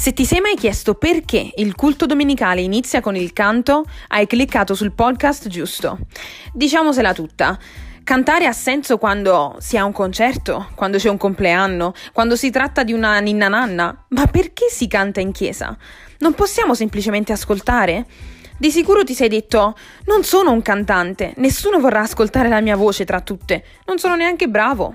Se ti sei mai chiesto perché il culto domenicale inizia con il canto, hai cliccato sul podcast giusto. Diciamosela tutta. Cantare ha senso quando si ha un concerto, quando c'è un compleanno, quando si tratta di una ninna nanna. Ma perché si canta in chiesa? Non possiamo semplicemente ascoltare? Di sicuro ti sei detto: Non sono un cantante, nessuno vorrà ascoltare la mia voce tra tutte, non sono neanche bravo.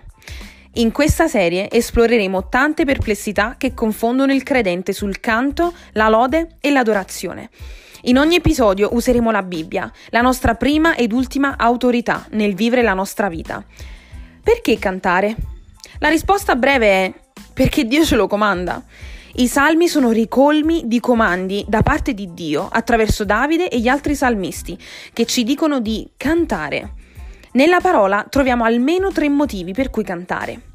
In questa serie esploreremo tante perplessità che confondono il credente sul canto, la lode e l'adorazione. In ogni episodio useremo la Bibbia, la nostra prima ed ultima autorità nel vivere la nostra vita. Perché cantare? La risposta breve è perché Dio ce lo comanda. I salmi sono ricolmi di comandi da parte di Dio attraverso Davide e gli altri salmisti che ci dicono di cantare. Nella parola troviamo almeno tre motivi per cui cantare.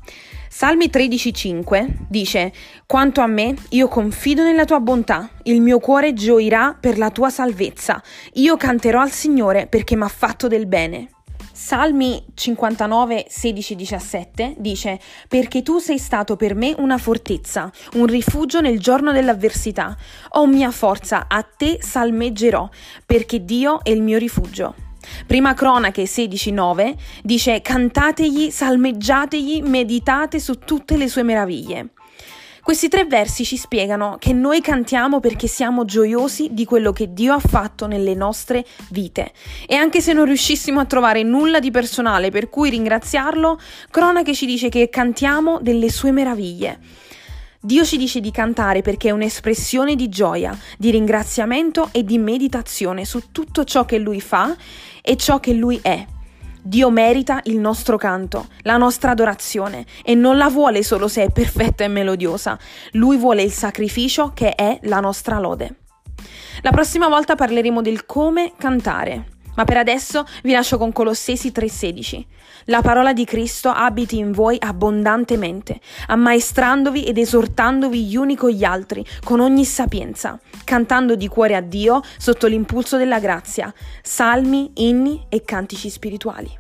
Salmi 13,5 dice: Quanto a me, io confido nella tua bontà, il mio cuore gioirà per la tua salvezza, io canterò al Signore perché mi ha fatto del bene. Salmi 59, 16, 17 dice: Perché tu sei stato per me una fortezza, un rifugio nel giorno dell'avversità. O mia forza, a te salmeggerò, perché Dio è il mio rifugio. Prima Cronache 16:9 dice cantategli, salmeggiategli, meditate su tutte le sue meraviglie. Questi tre versi ci spiegano che noi cantiamo perché siamo gioiosi di quello che Dio ha fatto nelle nostre vite. E anche se non riuscissimo a trovare nulla di personale per cui ringraziarlo, Cronache ci dice che cantiamo delle sue meraviglie. Dio ci dice di cantare perché è un'espressione di gioia, di ringraziamento e di meditazione su tutto ciò che Lui fa e ciò che Lui è. Dio merita il nostro canto, la nostra adorazione e non la vuole solo se è perfetta e melodiosa, Lui vuole il sacrificio che è la nostra lode. La prossima volta parleremo del come cantare. Ma per adesso vi lascio con Colossesi 3:16. La parola di Cristo abiti in voi abbondantemente, ammaestrandovi ed esortandovi gli uni con gli altri, con ogni sapienza, cantando di cuore a Dio sotto l'impulso della grazia, salmi, inni e cantici spirituali.